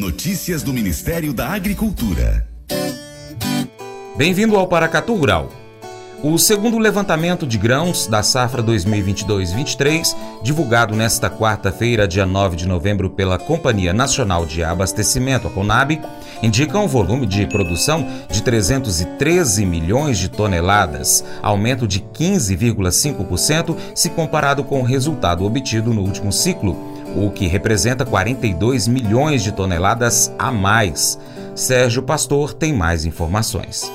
Notícias do Ministério da Agricultura. Bem-vindo ao Paracatu Rural. O segundo levantamento de grãos da safra 2022-23, divulgado nesta quarta-feira, dia 9 de novembro, pela Companhia Nacional de Abastecimento, a CONAB, indica um volume de produção de 313 milhões de toneladas, aumento de 15,5% se comparado com o resultado obtido no último ciclo, o que representa 42 milhões de toneladas a mais. Sérgio Pastor tem mais informações.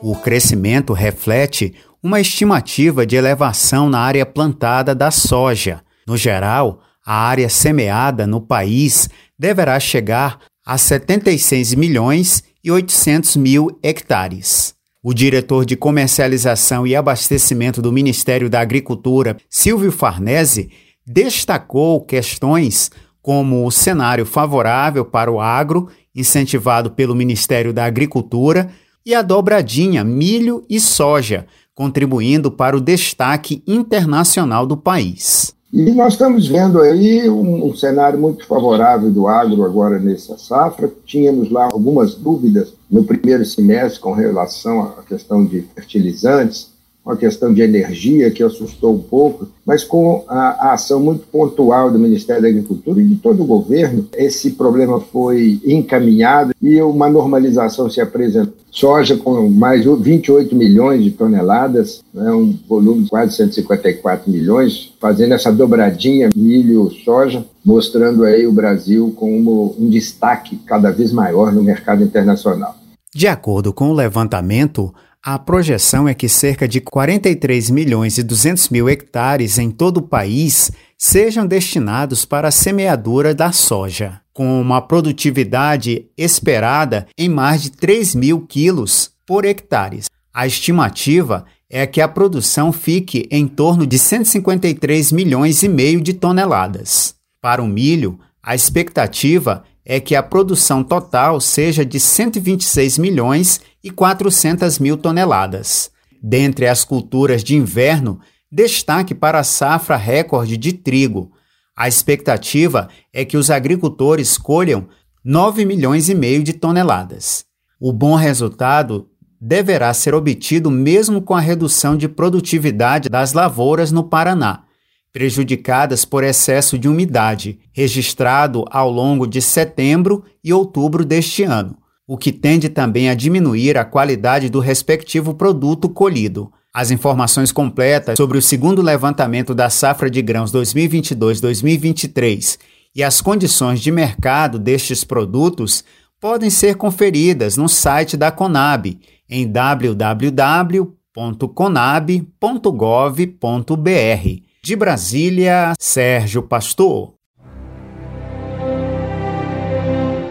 O crescimento reflete uma estimativa de elevação na área plantada da soja. No geral, a área semeada no país deverá chegar a 76 milhões e 800 mil hectares. O diretor de comercialização e abastecimento do Ministério da Agricultura, Silvio Farnese, destacou questões como o cenário favorável para o agro, incentivado pelo Ministério da Agricultura, e a dobradinha milho e soja, contribuindo para o destaque internacional do país. E nós estamos vendo aí um, um, cenário muito favorável do agro agora nessa safra. Tínhamos lá algumas dúvidas no primeiro semestre com relação à questão de fertilizantes, uma questão de energia que assustou um pouco, mas com a, a, ação muito pontual do Ministério da Agricultura e de todo o governo, esse problema foi encaminhado e uma normalização se apresentou. Soja com mais 28 milhões de toneladas, né, um volume de quase 154 milhões, fazendo essa dobradinha milho-soja, mostrando aí o Brasil como um destaque cada vez maior no mercado internacional. De acordo com o levantamento, a projeção é que cerca de 43 milhões e 200 mil hectares em todo o país sejam destinados para a semeadura da soja, com uma produtividade esperada em mais de 3 mil quilos por hectare. A estimativa é que a produção fique em torno de 153 milhões e meio de toneladas. Para o milho, a expectativa é que a produção total seja de 126 milhões e 400 mil toneladas. Dentre as culturas de inverno, destaque para a safra recorde de trigo. A expectativa é que os agricultores colham 9 milhões e meio de toneladas. O bom resultado deverá ser obtido mesmo com a redução de produtividade das lavouras no Paraná, prejudicadas por excesso de umidade, registrado ao longo de setembro e outubro deste ano, o que tende também a diminuir a qualidade do respectivo produto colhido. As informações completas sobre o segundo levantamento da safra de grãos 2022-2023 e as condições de mercado destes produtos podem ser conferidas no site da Conab em www.conab.gov.br. De Brasília, Sérgio Pastor.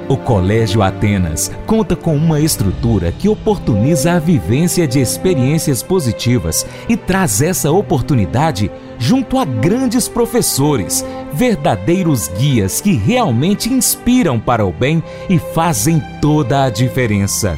O Colégio Atenas conta com uma estrutura que oportuniza a vivência de experiências positivas e traz essa oportunidade junto a grandes professores, verdadeiros guias que realmente inspiram para o bem e fazem toda a diferença.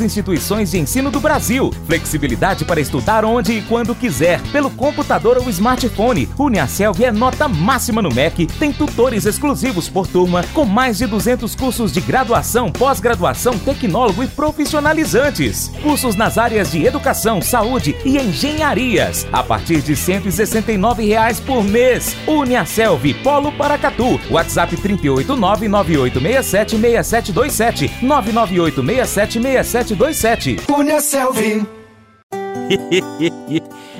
instituições de ensino do Brasil. Flexibilidade para estudar onde e quando quiser, pelo computador ou smartphone. Uniaselv é nota máxima no MEC, tem tutores exclusivos por turma, com mais de 200 cursos de graduação, pós-graduação, tecnólogo e profissionalizantes. Cursos nas áreas de educação, saúde e engenharias, a partir de 169 reais por mês. Uniaselv, Polo Paracatu. WhatsApp 38998676727 6727 998676727 Cunha Selvi.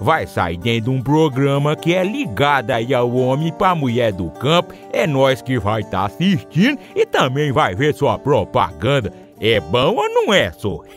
vai sair dentro de um programa que é ligado aí ao homem para mulher do campo. É nós que vai estar tá assistindo e também vai ver sua propaganda. É bom ou não é, só?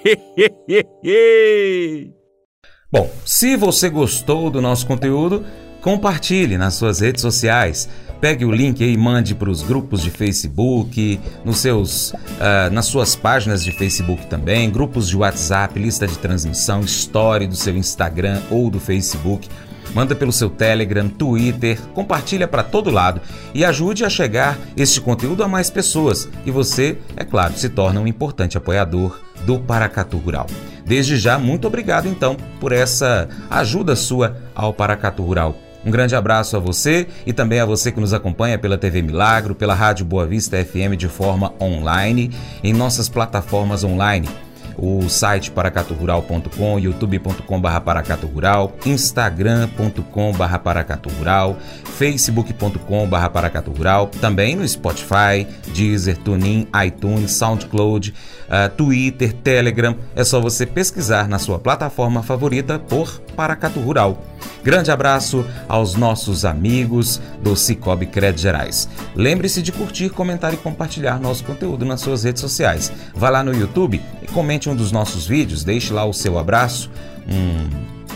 Bom, se você gostou do nosso conteúdo, compartilhe nas suas redes sociais. Pegue o link e mande para os grupos de Facebook, nos seus, uh, nas suas páginas de Facebook também, grupos de WhatsApp, lista de transmissão, story do seu Instagram ou do Facebook. Manda pelo seu Telegram, Twitter, compartilha para todo lado e ajude a chegar este conteúdo a mais pessoas. E você, é claro, se torna um importante apoiador do Paracatu Rural. Desde já, muito obrigado então por essa ajuda sua ao Paracatu Rural. Um grande abraço a você e também a você que nos acompanha pela TV Milagro, pela Rádio Boa Vista FM de forma online, em nossas plataformas online o site paracaturural.com, youtube.com.br paracaturural, instagram.com.br paracaturural, facebook.com.br paracaturural, também no Spotify, Deezer, TuneIn, iTunes, SoundCloud, uh, Twitter, Telegram. É só você pesquisar na sua plataforma favorita por Paracatu Rural. Grande abraço aos nossos amigos do Cicobi Crédito Gerais. Lembre-se de curtir, comentar e compartilhar nosso conteúdo nas suas redes sociais. Vá lá no YouTube e comente um dos nossos vídeos, deixe lá o seu abraço. Hum,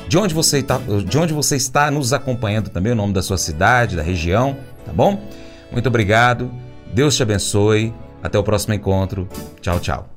de, onde você está, de onde você está nos acompanhando também, o nome da sua cidade, da região, tá bom? Muito obrigado, Deus te abençoe, até o próximo encontro. Tchau, tchau.